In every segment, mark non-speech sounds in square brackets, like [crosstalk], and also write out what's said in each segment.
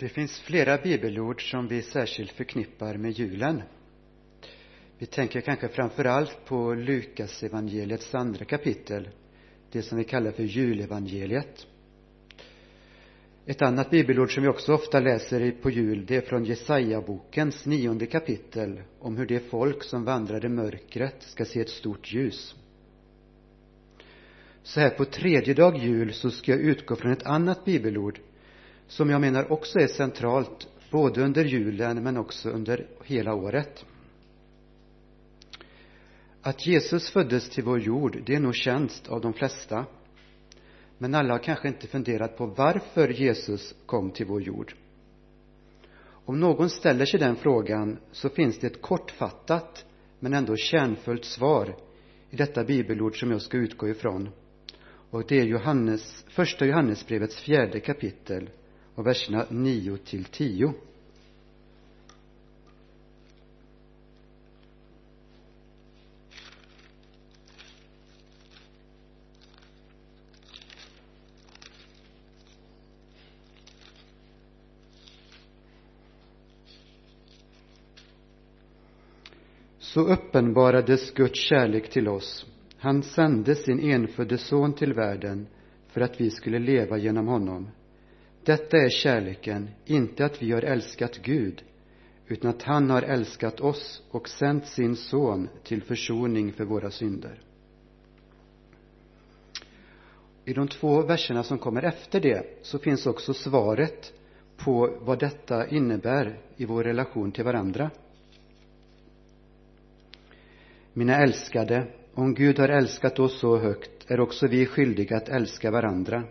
Det finns flera bibelord som vi särskilt förknippar med julen. Vi tänker kanske framför allt på Lukas evangeliets andra kapitel, det som vi kallar för julevangeliet. Ett annat bibelord som vi också ofta läser på jul, det är från Jesaja-bokens nionde kapitel om hur det folk som vandrar i mörkret ska se ett stort ljus. Så här på tredje dag jul så ska jag utgå från ett annat bibelord som jag menar också är centralt både under julen men också under hela året. Att Jesus föddes till vår jord, det är nog känt av de flesta. Men alla har kanske inte funderat på varför Jesus kom till vår jord. Om någon ställer sig den frågan så finns det ett kortfattat men ändå kärnfullt svar i detta bibelord som jag ska utgå ifrån. Och det är Johannes, första Johannesbrevets fjärde kapitel och verserna 9 till 10. Så uppenbarades Guds kärlek till oss. Han sände sin enfödde son till världen för att vi skulle leva genom honom. Detta är kärleken, inte att vi har älskat Gud, utan att han har älskat oss och sänt sin son till försoning för våra synder. I de två verserna som kommer efter det så finns också svaret på vad detta innebär i vår relation till varandra. Mina älskade, om Gud har älskat oss så högt är också vi skyldiga att älska varandra.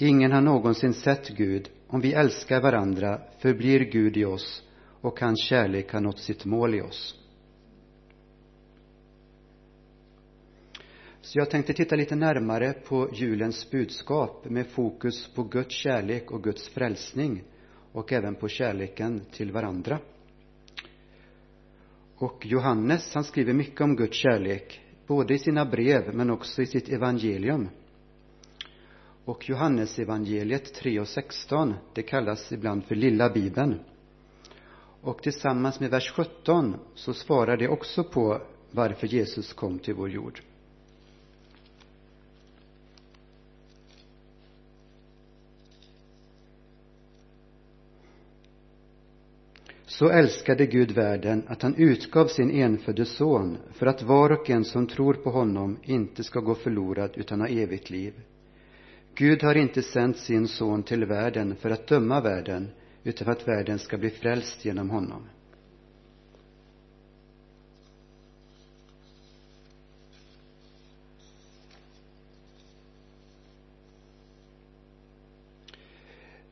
Ingen har någonsin sett Gud. Om vi älskar varandra förblir Gud i oss och hans kärlek har nått sitt mål i oss. Så jag tänkte titta lite närmare på julens budskap med fokus på Guds kärlek och Guds frälsning och även på kärleken till varandra. Och Johannes, han skriver mycket om Guds kärlek, både i sina brev men också i sitt evangelium. Och Johannesevangeliet 3 och 16, det kallas ibland för lilla bibeln. Och tillsammans med vers 17 så svarar det också på varför Jesus kom till vår jord. Så älskade Gud världen att han utgav sin enfödde son för att var och en som tror på honom inte ska gå förlorad utan ha evigt liv. Gud har inte sänt sin son till världen för att döma världen utan för att världen ska bli frälst genom honom.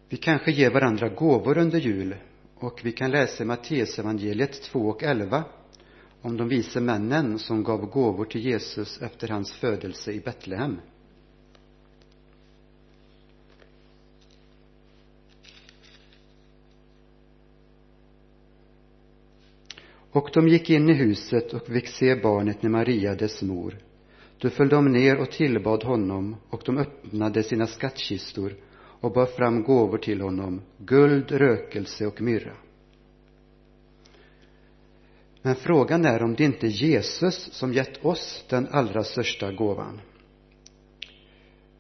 Vi kanske ger varandra gåvor under jul och vi kan läsa i Matteusevangeliet 2 och 11 om de vise männen som gav gåvor till Jesus efter hans födelse i Betlehem. Och de gick in i huset och fick se barnet med Maria, dess mor. Då föll de ner och tillbad honom, och de öppnade sina skattkistor och bar fram gåvor till honom, guld, rökelse och myrra. Men frågan är om det inte är Jesus som gett oss den allra största gåvan.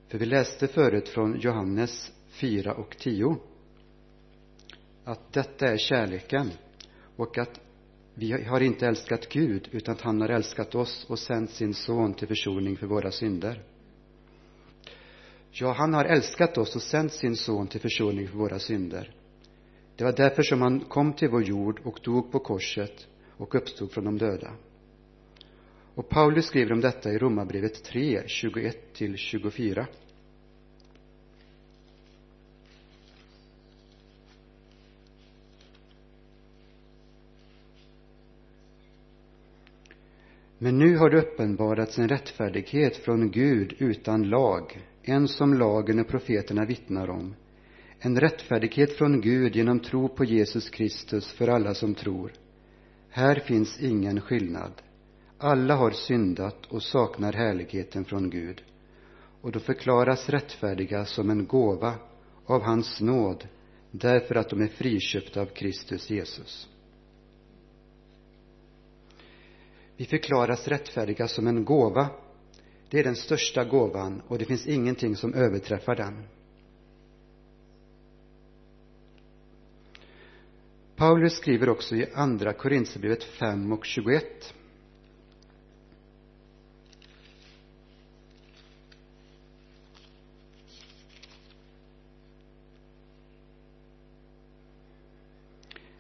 För vi läste förut från Johannes 4 och 10 att detta är kärleken och att vi har inte älskat Gud utan att han har älskat oss och sänt sin son till försoning för våra synder. Ja, han har älskat oss och sänt sin son till försoning för våra synder. Det var därför som han kom till vår jord och dog på korset och uppstod från de döda. Och Paulus skriver om detta i Romarbrevet 3, 21 till 24. Men nu har det uppenbarats en rättfärdighet från Gud utan lag, en som lagen och profeterna vittnar om. En rättfärdighet från Gud genom tro på Jesus Kristus för alla som tror. Här finns ingen skillnad. Alla har syndat och saknar härligheten från Gud. Och då förklaras rättfärdiga som en gåva av hans nåd därför att de är friköpta av Kristus Jesus. Vi förklaras rättfärdiga som en gåva. Det är den största gåvan och det finns ingenting som överträffar den. Paulus skriver också i Andra Korinthierbrevet 5 och 21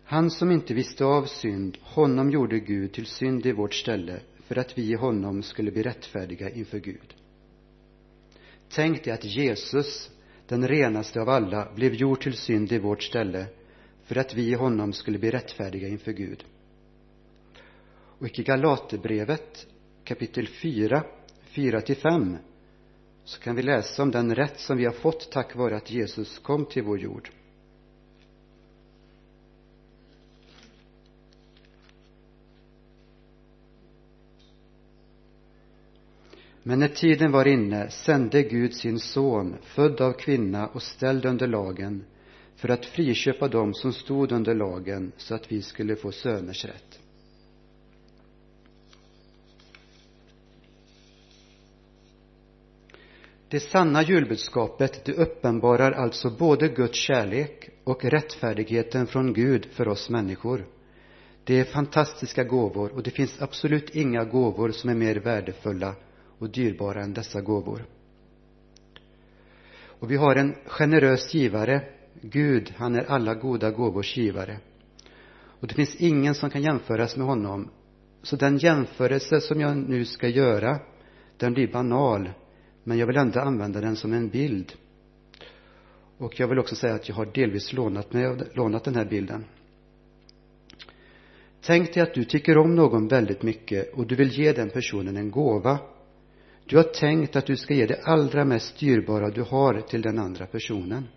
Han som inte visste av synd, honom gjorde Gud till synd i vårt ställe för att vi i honom skulle bli rättfärdiga inför Gud. Tänk dig att Jesus, den renaste av alla, blev gjord till synd i vårt ställe för att vi i honom skulle bli rättfärdiga inför Gud. Och i Galaterbrevet kapitel 4, 4-5 så kan vi läsa om den rätt som vi har fått tack vare att Jesus kom till vår jord. Men när tiden var inne sände Gud sin son, född av kvinna och ställd under lagen, för att friköpa dem som stod under lagen så att vi skulle få söners rätt. Det sanna julbudskapet, det uppenbarar alltså både Guds kärlek och rättfärdigheten från Gud för oss människor. Det är fantastiska gåvor och det finns absolut inga gåvor som är mer värdefulla och dyrbara än dessa gåvor. Och vi har en generös givare. Gud, han är alla goda gåvors givare. Och det finns ingen som kan jämföras med honom. Så den jämförelse som jag nu ska göra, den blir banal. Men jag vill ändå använda den som en bild. Och jag vill också säga att jag har delvis lånat, mig, lånat den här bilden. Tänk dig att du tycker om någon väldigt mycket och du vill ge den personen en gåva du har tänkt att du ska ge det allra mest dyrbara du har till den andra personen.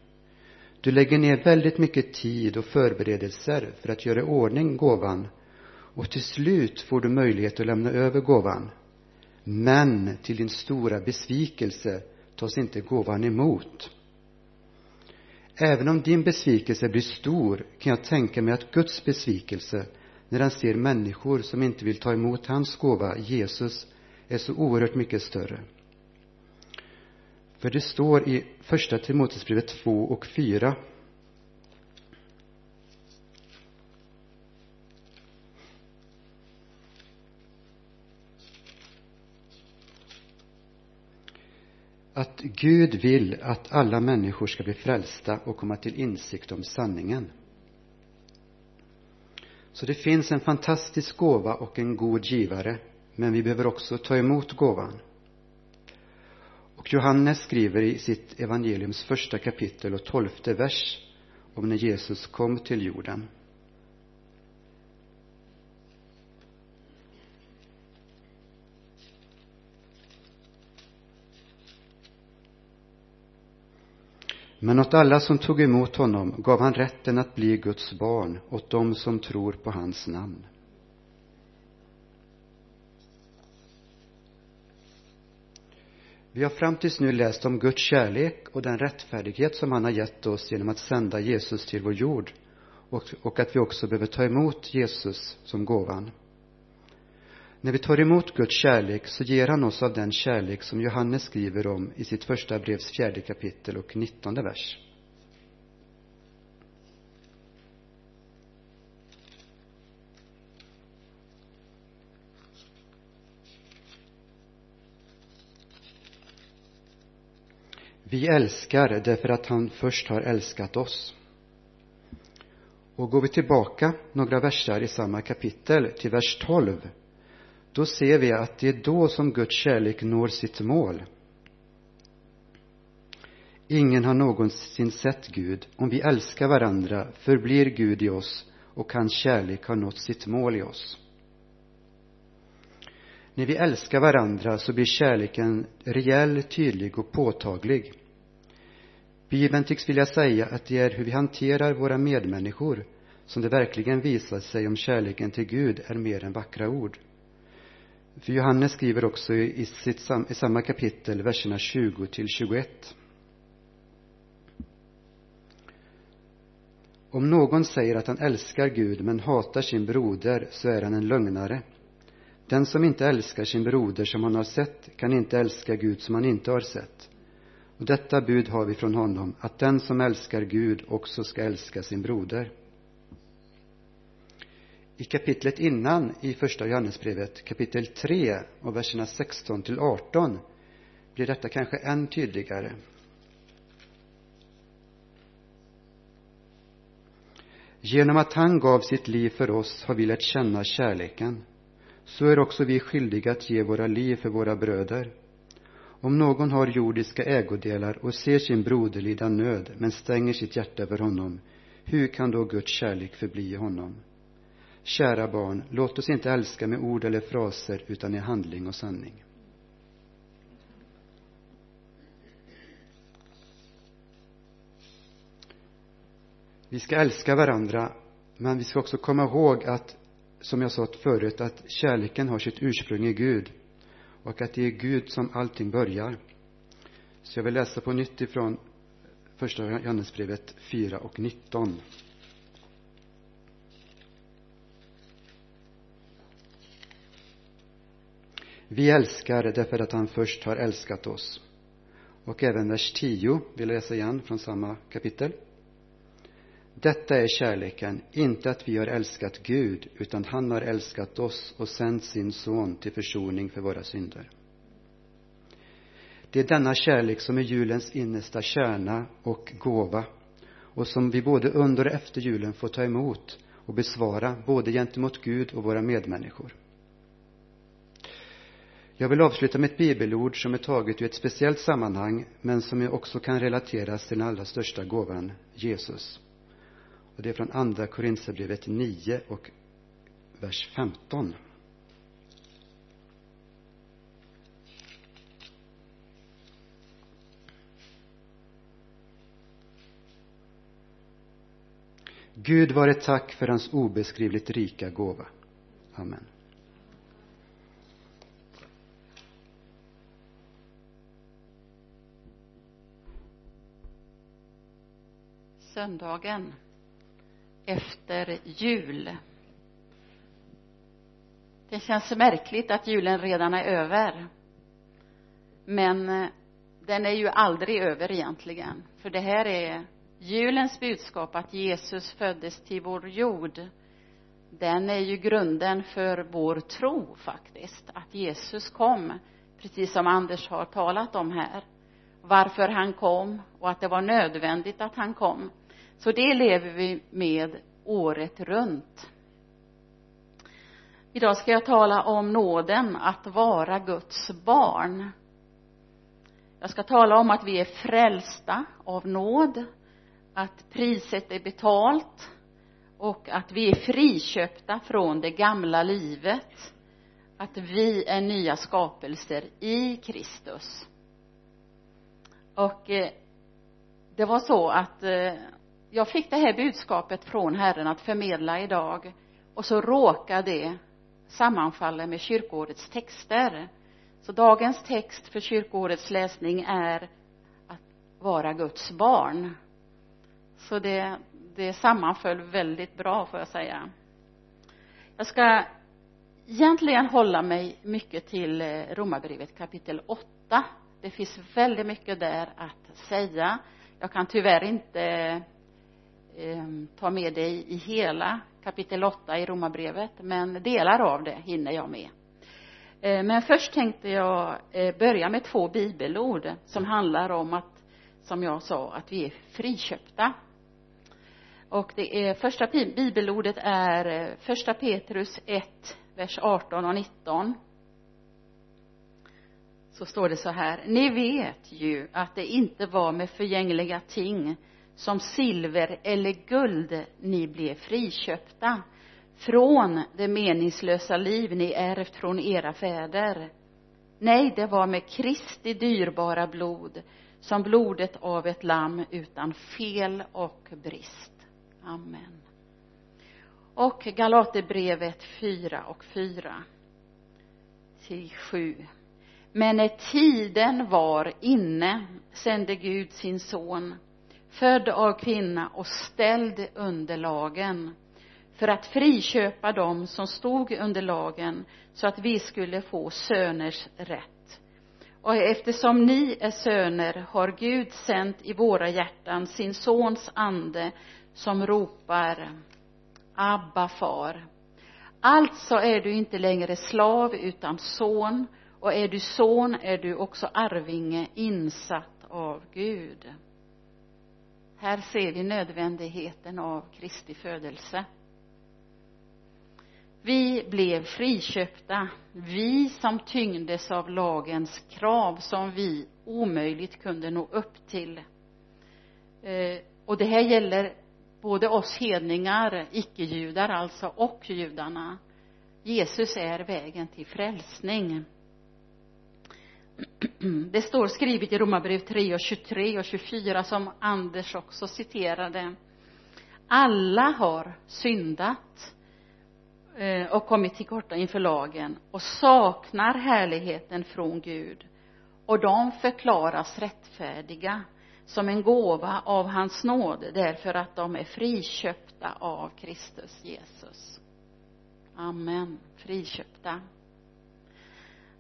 Du lägger ner väldigt mycket tid och förberedelser för att göra i ordning gåvan och till slut får du möjlighet att lämna över gåvan. Men till din stora besvikelse tas inte gåvan emot. Även om din besvikelse blir stor kan jag tänka mig att Guds besvikelse när han ser människor som inte vill ta emot hans gåva, Jesus, är så oerhört mycket större. För det står i första Timoteusbrevet 2 och 4 att Gud vill att alla människor ska bli frälsta och komma till insikt om sanningen. Så det finns en fantastisk gåva och en god givare men vi behöver också ta emot gåvan. Och Johannes skriver i sitt evangeliums första kapitel och tolfte vers om när Jesus kom till jorden. Men åt alla som tog emot honom gav han rätten att bli Guds barn, åt dem som tror på hans namn. Vi har fram tills nu läst om Guds kärlek och den rättfärdighet som han har gett oss genom att sända Jesus till vår jord och, och att vi också behöver ta emot Jesus som gåvan. När vi tar emot Guds kärlek så ger han oss av den kärlek som Johannes skriver om i sitt första brevs fjärde kapitel och nittonde vers. Vi älskar därför att han först har älskat oss. Och går vi tillbaka några verser i samma kapitel till vers 12 då ser vi att det är då som Guds kärlek når sitt mål. Ingen har någonsin sett Gud. Om vi älskar varandra förblir Gud i oss och hans kärlek har nått sitt mål i oss. När vi älskar varandra så blir kärleken rejäl, tydlig och påtaglig. Bibeln tycks vilja säga att det är hur vi hanterar våra medmänniskor som det verkligen visar sig om kärleken till Gud är mer än vackra ord. För Johannes skriver också i, sitt, i samma kapitel, verserna 20 till 21. Om någon säger att han älskar Gud men hatar sin broder så är han en lögnare. Den som inte älskar sin broder som han har sett kan inte älska Gud som han inte har sett. Och detta bud har vi från honom, att den som älskar Gud också ska älska sin broder. I kapitlet innan i första Johannesbrevet, kapitel 3 och verserna 16 till 18 blir detta kanske än tydligare. Genom att han gav sitt liv för oss har vi lärt känna kärleken. Så är också vi skyldiga att ge våra liv för våra bröder. Om någon har jordiska ägodelar och ser sin broder lida nöd men stänger sitt hjärta över honom, hur kan då Guds kärlek förbli i honom? Kära barn, låt oss inte älska med ord eller fraser utan i handling och sanning. Vi ska älska varandra, men vi ska också komma ihåg att, som jag sa förut, att kärleken har sitt ursprung i Gud och att det är Gud som allting börjar. Så jag vill läsa på nytt ifrån första Johannesbrevet 4 och 19. Vi älskar därför att han först har älskat oss. Och även vers 10 vill jag läsa igen från samma kapitel. Detta är kärleken, inte att vi har älskat Gud, utan han har älskat oss och sänt sin son till försoning för våra synder. Det är denna kärlek som är julens innersta kärna och gåva och som vi både under och efter julen får ta emot och besvara både gentemot Gud och våra medmänniskor. Jag vill avsluta med ett bibelord som är taget ur ett speciellt sammanhang men som också kan relateras till den allra största gåvan, Jesus. Och det är från Andra Korinthierbrevet 9 och vers 15. Gud vare tack för hans obeskrivligt rika gåva. Amen. Söndagen efter jul. Det känns märkligt att julen redan är över. Men eh, den är ju aldrig över egentligen. För det här är julens budskap att Jesus föddes till vår jord. Den är ju grunden för vår tro faktiskt. Att Jesus kom, precis som Anders har talat om här. Varför han kom och att det var nödvändigt att han kom. Så det lever vi med året runt. Idag ska jag tala om nåden att vara Guds barn. Jag ska tala om att vi är frälsta av nåd, att priset är betalt och att vi är friköpta från det gamla livet, att vi är nya skapelser i Kristus. Och eh, det var så att eh, jag fick det här budskapet från Herren att förmedla idag och så råkar det sammanfalla med kyrkoårets texter. Så dagens text för kyrkoårets läsning är att vara Guds barn. Så det, det sammanföll väldigt bra får jag säga. Jag ska egentligen hålla mig mycket till eh, Romarbrevet kapitel 8. Det finns väldigt mycket där att säga. Jag kan tyvärr inte Ehm, ta med dig i hela kapitel 8 i Romarbrevet, men delar av det hinner jag med. Eh, men först tänkte jag eh, börja med två bibelord som handlar om att, som jag sa, att vi är friköpta. Och det är första bibelordet är eh, första Petrus 1, vers 18 och 19. Så står det så här. Ni vet ju att det inte var med förgängliga ting som silver eller guld ni blev friköpta från det meningslösa liv ni ärvt från era fäder. Nej, det var med Kristi dyrbara blod, som blodet av ett lamm utan fel och brist. Amen. Och Galaterbrevet 4 och 4 till 7. Men när tiden var inne sände Gud sin son född av kvinna och ställd under lagen för att friköpa dem som stod under lagen så att vi skulle få söners rätt. Och eftersom ni är söner har Gud sänt i våra hjärtan sin sons ande som ropar Abba far. Alltså är du inte längre slav utan son och är du son är du också arvinge insatt av Gud här ser vi nödvändigheten av Kristi födelse. Vi blev friköpta vi som tyngdes av lagens krav som vi omöjligt kunde nå upp till. Eh, och det här gäller både oss hedningar, icke-judar alltså, och judarna. Jesus är vägen till frälsning. [clears throat] det står skrivet i Romarbrevet 3 och 23 och 24 som Anders också citerade. Alla har syndat eh, och kommit till korta inför lagen och saknar härligheten från Gud. Och de förklaras rättfärdiga som en gåva av hans nåd därför att de är friköpta av Kristus Jesus. Amen. Friköpta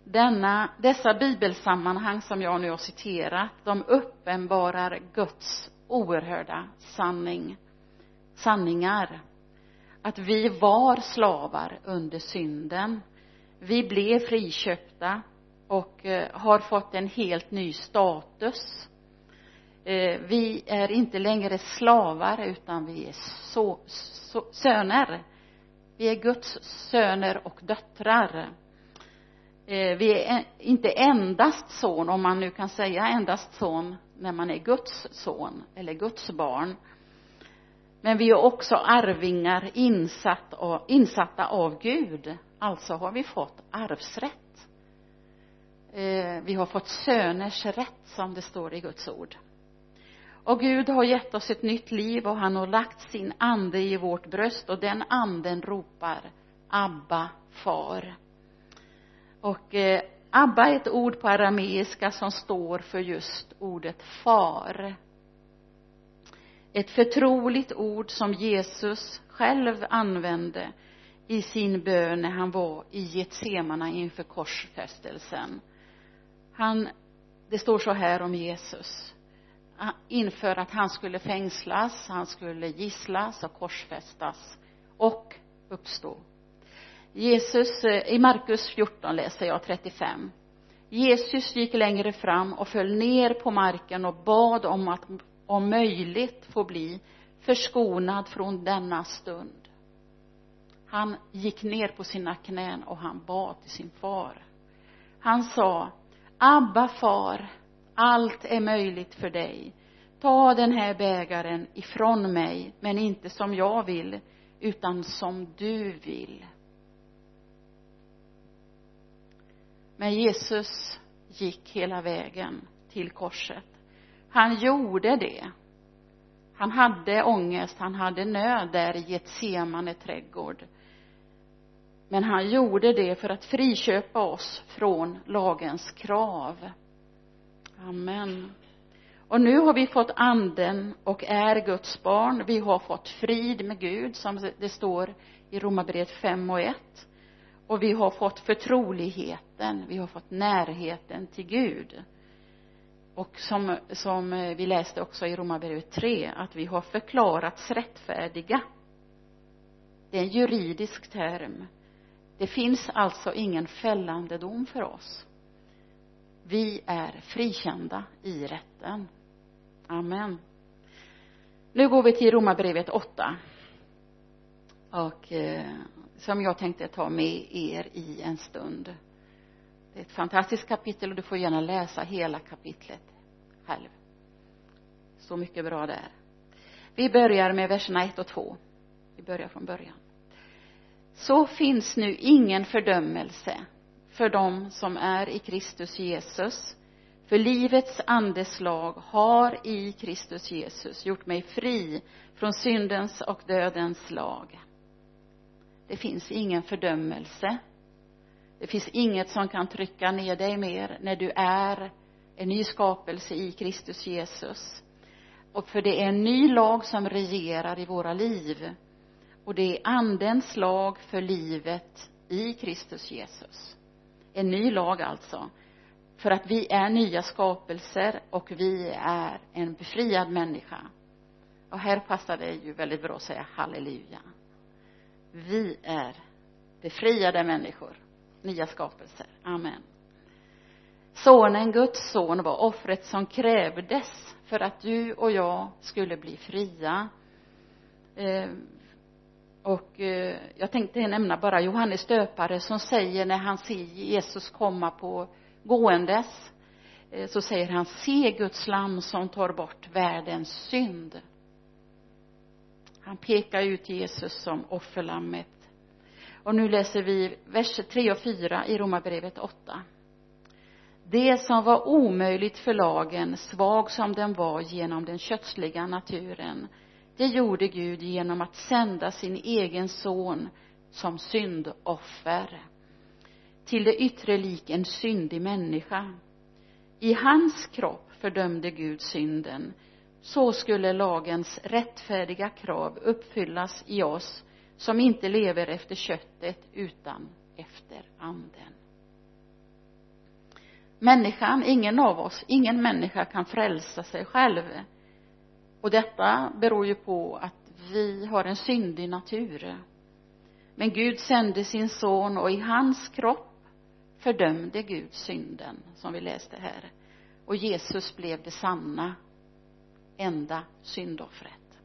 denna, dessa bibelsammanhang som jag nu har citerat de uppenbarar Guds oerhörda sanning sanningar. Att vi var slavar under synden. Vi blev friköpta och eh, har fått en helt ny status. Eh, vi är inte längre slavar utan vi är så, så, söner. Vi är Guds söner och döttrar. Eh, vi är inte endast son om man nu kan säga endast son när man är Guds son eller Guds barn. Men vi är också arvingar insatt av, insatta av Gud. Alltså har vi fått arvsrätt. Eh, vi har fått söners rätt som det står i Guds ord. Och Gud har gett oss ett nytt liv och han har lagt sin ande i vårt bröst och den anden ropar Abba far och eh, Abba är ett ord på arameiska som står för just ordet far. Ett förtroligt ord som Jesus själv använde i sin bön när han var i Getsemana inför korsfästelsen. Han det står så här om Jesus. Inför att han skulle fängslas, han skulle gisslas och korsfästas och uppstå. Jesus, eh, i Markus 14 läser jag 35 Jesus gick längre fram och föll ner på marken och bad om att om möjligt få bli förskonad från denna stund. Han gick ner på sina knän och han bad till sin far. Han sa Abba far allt är möjligt för dig. Ta den här bägaren ifrån mig men inte som jag vill utan som du vill. Men Jesus gick hela vägen till korset. Han gjorde det. Han hade ångest, han hade nöd där i Getsemane trädgård. Men han gjorde det för att friköpa oss från lagens krav. Amen. Och nu har vi fått anden och är Guds barn. Vi har fått frid med Gud som det står i Romarbrevet 5 och 1 och vi har fått förtroligheten vi har fått närheten till Gud. Och som, som eh, vi läste också i Romarbrevet 3 att vi har förklarats rättfärdiga. Det är en juridisk term. Det finns alltså ingen fällande dom för oss. Vi är frikända i rätten. Amen. Nu går vi till Romarbrevet 8 och eh, som jag tänkte ta med er i en stund. Det är ett fantastiskt kapitel och du får gärna läsa hela kapitlet själv. Så mycket bra där vi börjar med verserna 1 och 2 vi börjar från början. Så finns nu ingen fördömelse för dem som är i Kristus Jesus för livets andeslag har i Kristus Jesus gjort mig fri från syndens och dödens lag det finns ingen fördömelse. Det finns inget som kan trycka ner dig mer när du är en ny skapelse i Kristus Jesus. Och för det är en ny lag som regerar i våra liv. Och det är andens lag för livet i Kristus Jesus. En ny lag alltså. För att vi är nya skapelser och vi är en befriad människa. Och här passar det ju väldigt bra att säga halleluja vi är befriade människor nya skapelser. Amen. Sonen Guds son var offret som krävdes för att du och jag skulle bli fria. Eh, och eh, jag tänkte nämna bara Johannes döpare som säger när han ser Jesus komma på gåendes eh, så säger han se Guds lam som tar bort världens synd han pekar ut Jesus som offerlammet och nu läser vi vers 3 och 4 i Romarbrevet 8 det som var omöjligt för lagen, svag som den var genom den kötsliga naturen, det gjorde Gud genom att sända sin egen son som syndoffer till det yttre lik en syndig människa. I hans kropp fördömde Gud synden. Så skulle lagens rättfärdiga krav uppfyllas i oss som inte lever efter köttet utan efter anden. Människan, ingen av oss, ingen människa kan frälsa sig själv. Och detta beror ju på att vi har en syndig natur. Men Gud sände sin son och i hans kropp fördömde Gud synden som vi läste här. Och Jesus blev det sanna enda syndoffret.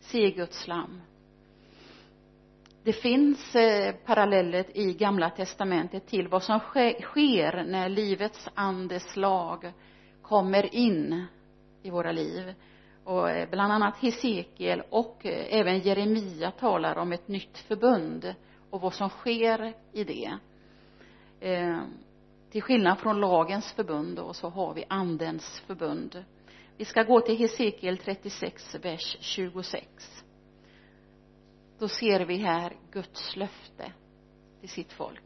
Se Guds lam. Det finns eh, paralleller i gamla testamentet till vad som sker när livets andes lag kommer in i våra liv. Och eh, bland annat Hesekiel och eh, även Jeremia talar om ett nytt förbund och vad som sker i det. Eh, till skillnad från lagens förbund och så har vi andens förbund vi ska gå till Hesekiel 36 vers 26 då ser vi här Guds löfte till sitt folk.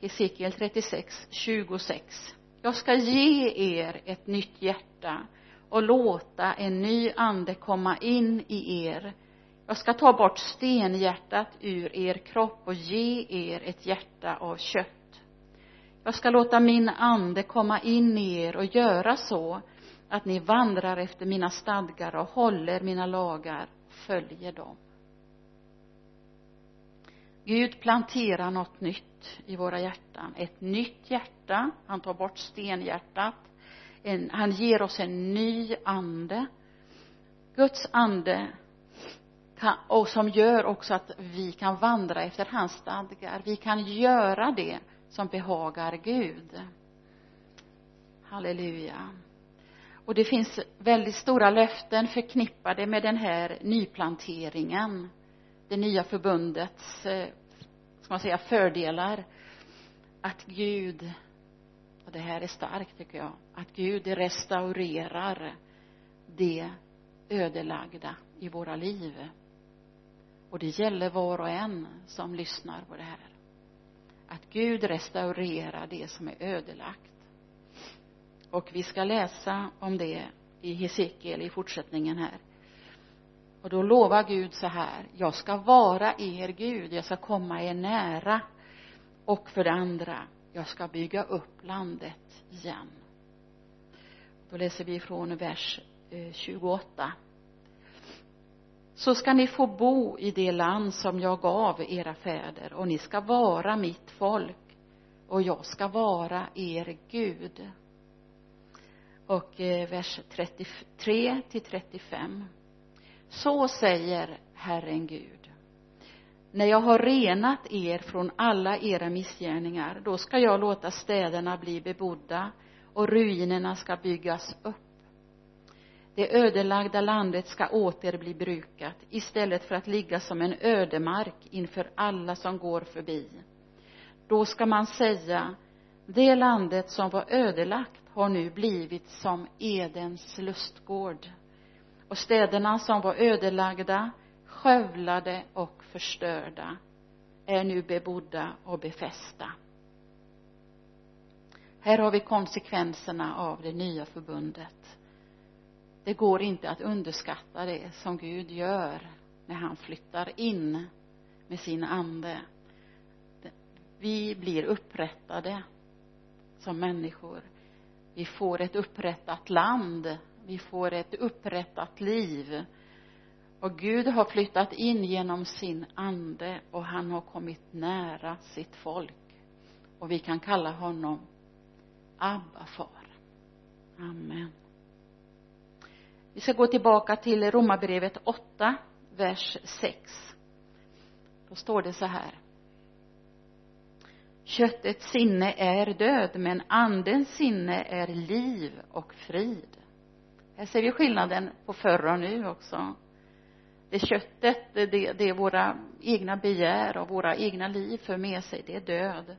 Hesekiel 36, 26 jag ska ge er ett nytt hjärta och låta en ny ande komma in i er. Jag ska ta bort stenhjärtat ur er kropp och ge er ett hjärta av kött jag ska låta min ande komma in i er och göra så att ni vandrar efter mina stadgar och håller mina lagar följer dem. Gud planterar något nytt i våra hjärtan. Ett nytt hjärta. Han tar bort stenhjärtat. En, han ger oss en ny ande. Guds ande kan, och som gör också att vi kan vandra efter hans stadgar. Vi kan göra det som behagar Gud. Halleluja. Och det finns väldigt stora löften förknippade med den här nyplanteringen. Det nya förbundets eh, ska man säga fördelar. Att Gud och det här är starkt tycker jag att Gud restaurerar det ödelagda i våra liv. Och det gäller var och en som lyssnar på det här att Gud restaurerar det som är ödelagt. Och vi ska läsa om det i Hesekiel i fortsättningen här. Och då lovar Gud så här jag ska vara er Gud jag ska komma er nära. Och för det andra jag ska bygga upp landet igen. Då läser vi från vers eh, 28 så ska ni få bo i det land som jag gav era fäder och ni ska vara mitt folk och jag ska vara er Gud. Och eh, vers 33 till 35 så säger Herren Gud när jag har renat er från alla era missgärningar då ska jag låta städerna bli bebodda och ruinerna ska byggas upp det ödelagda landet ska åter bli brukat istället för att ligga som en ödemark inför alla som går förbi. Då ska man säga det landet som var ödelagt har nu blivit som Edens lustgård. Och städerna som var ödelagda skövlade och förstörda är nu bebodda och befästa. Här har vi konsekvenserna av det nya förbundet det går inte att underskatta det som Gud gör när han flyttar in med sin ande. Vi blir upprättade som människor. Vi får ett upprättat land. Vi får ett upprättat liv. Och Gud har flyttat in genom sin ande och han har kommit nära sitt folk. Och vi kan kalla honom Abba far. Amen vi ska gå tillbaka till romarbrevet 8 vers 6 då står det så här. Köttets sinne är död men andens sinne är liv och frid. Här ser vi skillnaden på förr och nu också. Det köttet det, det är våra egna begär och våra egna liv för med sig det är död.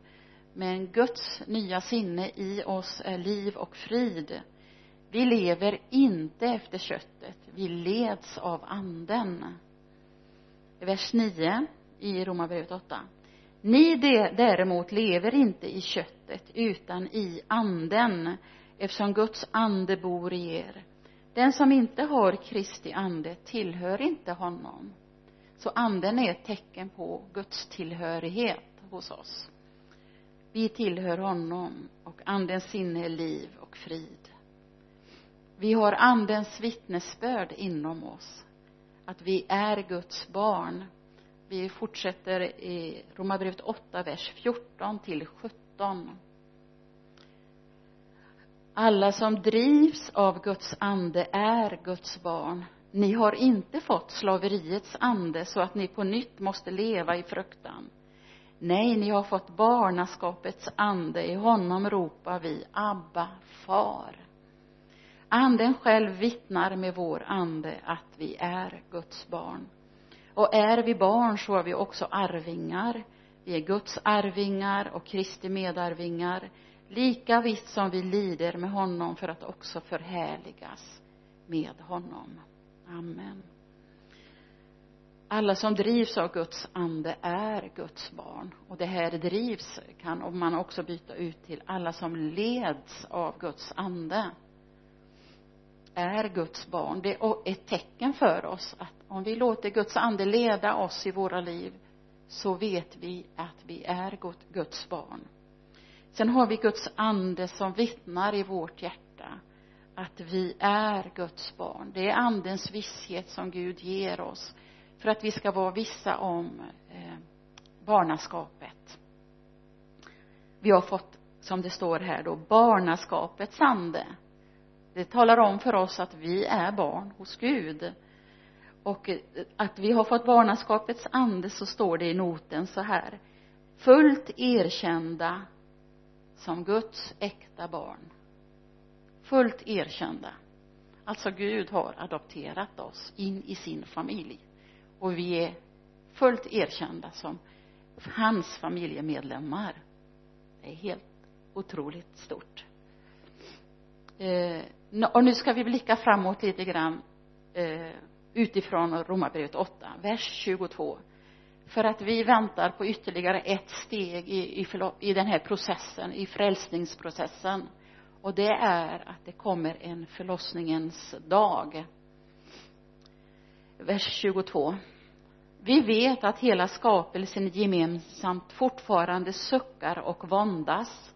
Men Guds nya sinne i oss är liv och frid vi lever inte efter köttet. Vi leds av anden. Vers 9 i Romarbrevet 8 ni däremot lever inte i köttet utan i anden eftersom Guds ande bor i er. Den som inte har Kristi ande tillhör inte honom. Så anden är ett tecken på Guds tillhörighet hos oss. Vi tillhör honom och andens sinne är liv och frid vi har andens vittnesbörd inom oss. Att vi är Guds barn. Vi fortsätter i Romarbrevet 8 vers 14 till 17 alla som drivs av Guds ande är Guds barn. Ni har inte fått slaveriets ande så att ni på nytt måste leva i fruktan. Nej ni har fått barnaskapets ande. I honom ropar vi Abba far anden själv vittnar med vår ande att vi är Guds barn. Och är vi barn så är vi också arvingar. Vi är Guds arvingar och Kristi medarvingar lika visst som vi lider med honom för att också förhärligas med honom. Amen. Alla som drivs av Guds ande är Guds barn. Och det här drivs kan man också byta ut till alla som leds av Guds ande är Guds barn det är ett tecken för oss att om vi låter Guds ande leda oss i våra liv så vet vi att vi är Guds barn. Sen har vi Guds ande som vittnar i vårt hjärta att vi är Guds barn. Det är andens visshet som Gud ger oss för att vi ska vara vissa om eh, barnaskapet. Vi har fått som det står här då barnaskapets ande det talar om för oss att vi är barn hos Gud. Och eh, att vi har fått barnaskapets ande så står det i noten så här. Fullt erkända som Guds äkta barn. Fullt erkända. Alltså Gud har adopterat oss in i sin familj. Och vi är fullt erkända som hans familjemedlemmar. Det är helt otroligt stort eh, och nu ska vi blicka framåt lite grann eh, utifrån Romarbrevet 8 vers 22 för att vi väntar på ytterligare ett steg i, i, i den här processen, i frälsningsprocessen. Och det är att det kommer en förlossningens dag. Vers 22 vi vet att hela skapelsen gemensamt fortfarande suckar och våndas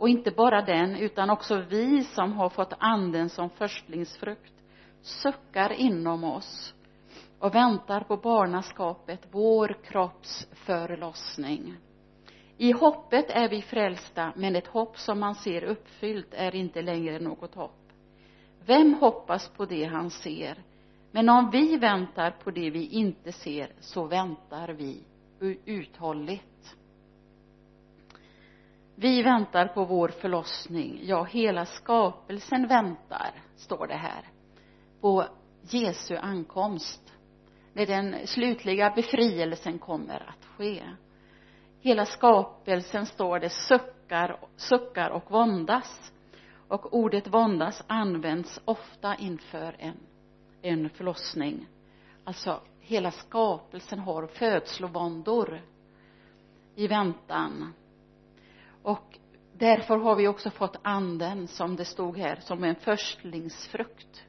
och inte bara den utan också vi som har fått anden som förstlingsfrukt suckar inom oss och väntar på barnaskapet, vår kropps förlossning. I hoppet är vi frälsta men ett hopp som man ser uppfyllt är inte längre något hopp. Vem hoppas på det han ser? Men om vi väntar på det vi inte ser så väntar vi uthålligt vi väntar på vår förlossning. Ja hela skapelsen väntar står det här på Jesu ankomst när den slutliga befrielsen kommer att ske. Hela skapelsen står det suckar, suckar och våndas. Och ordet våndas används ofta inför en, en förlossning. Alltså hela skapelsen har födslovåndor i väntan och därför har vi också fått anden som det stod här som en förstlingsfrukt.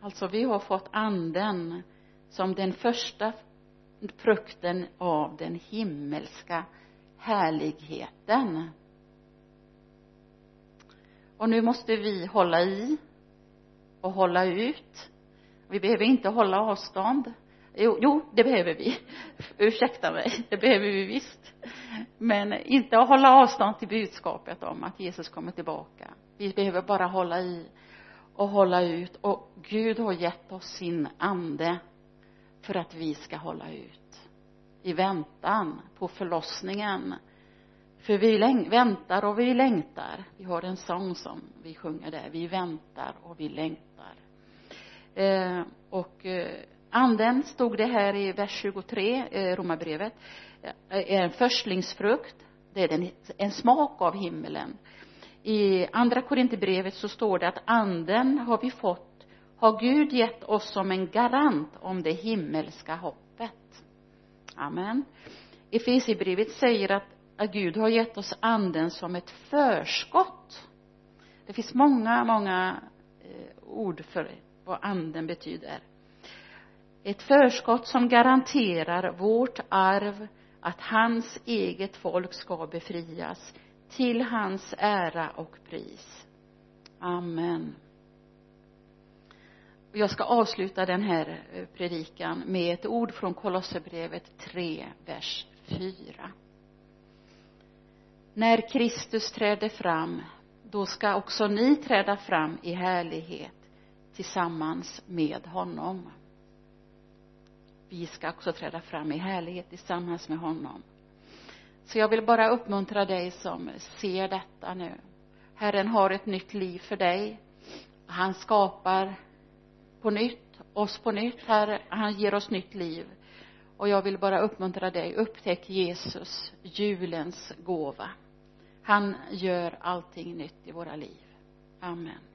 Alltså vi har fått anden som den första frukten av den himmelska härligheten. Och nu måste vi hålla i och hålla ut. Vi behöver inte hålla avstånd jo, jo det behöver vi. Ursäkta mig det behöver vi visst. Men inte att hålla avstånd till budskapet om att Jesus kommer tillbaka. Vi behöver bara hålla i och hålla ut. Och Gud har gett oss sin ande för att vi ska hålla ut i väntan på förlossningen. För vi väntar och vi längtar. Vi har en sång som vi sjunger där. Vi väntar och vi längtar. Eh, och eh, anden stod det här i vers 23 eh, romarbrevet. Är en förstlingsfrukt det är en smak av himmelen. I andra korinthierbrevet så står det att anden har vi fått har Gud gett oss som en garant om det himmelska hoppet. Amen. Efesierbrevet säger att, att Gud har gett oss anden som ett förskott. Det finns många många eh, ord för vad anden betyder ett förskott som garanterar vårt arv att hans eget folk ska befrias till hans ära och pris. Amen. Jag ska avsluta den här eh, predikan med ett ord från Kolosserbrevet 3 vers 4 när Kristus träder fram då ska också ni träda fram i härlighet tillsammans med honom vi ska också träda fram i härlighet tillsammans med honom. Så jag vill bara uppmuntra dig som ser detta nu. Herren har ett nytt liv för dig. Han skapar på nytt oss på nytt Herre han ger oss nytt liv. Och jag vill bara uppmuntra dig. Upptäck Jesus julens gåva. Han gör allting nytt i våra liv. Amen.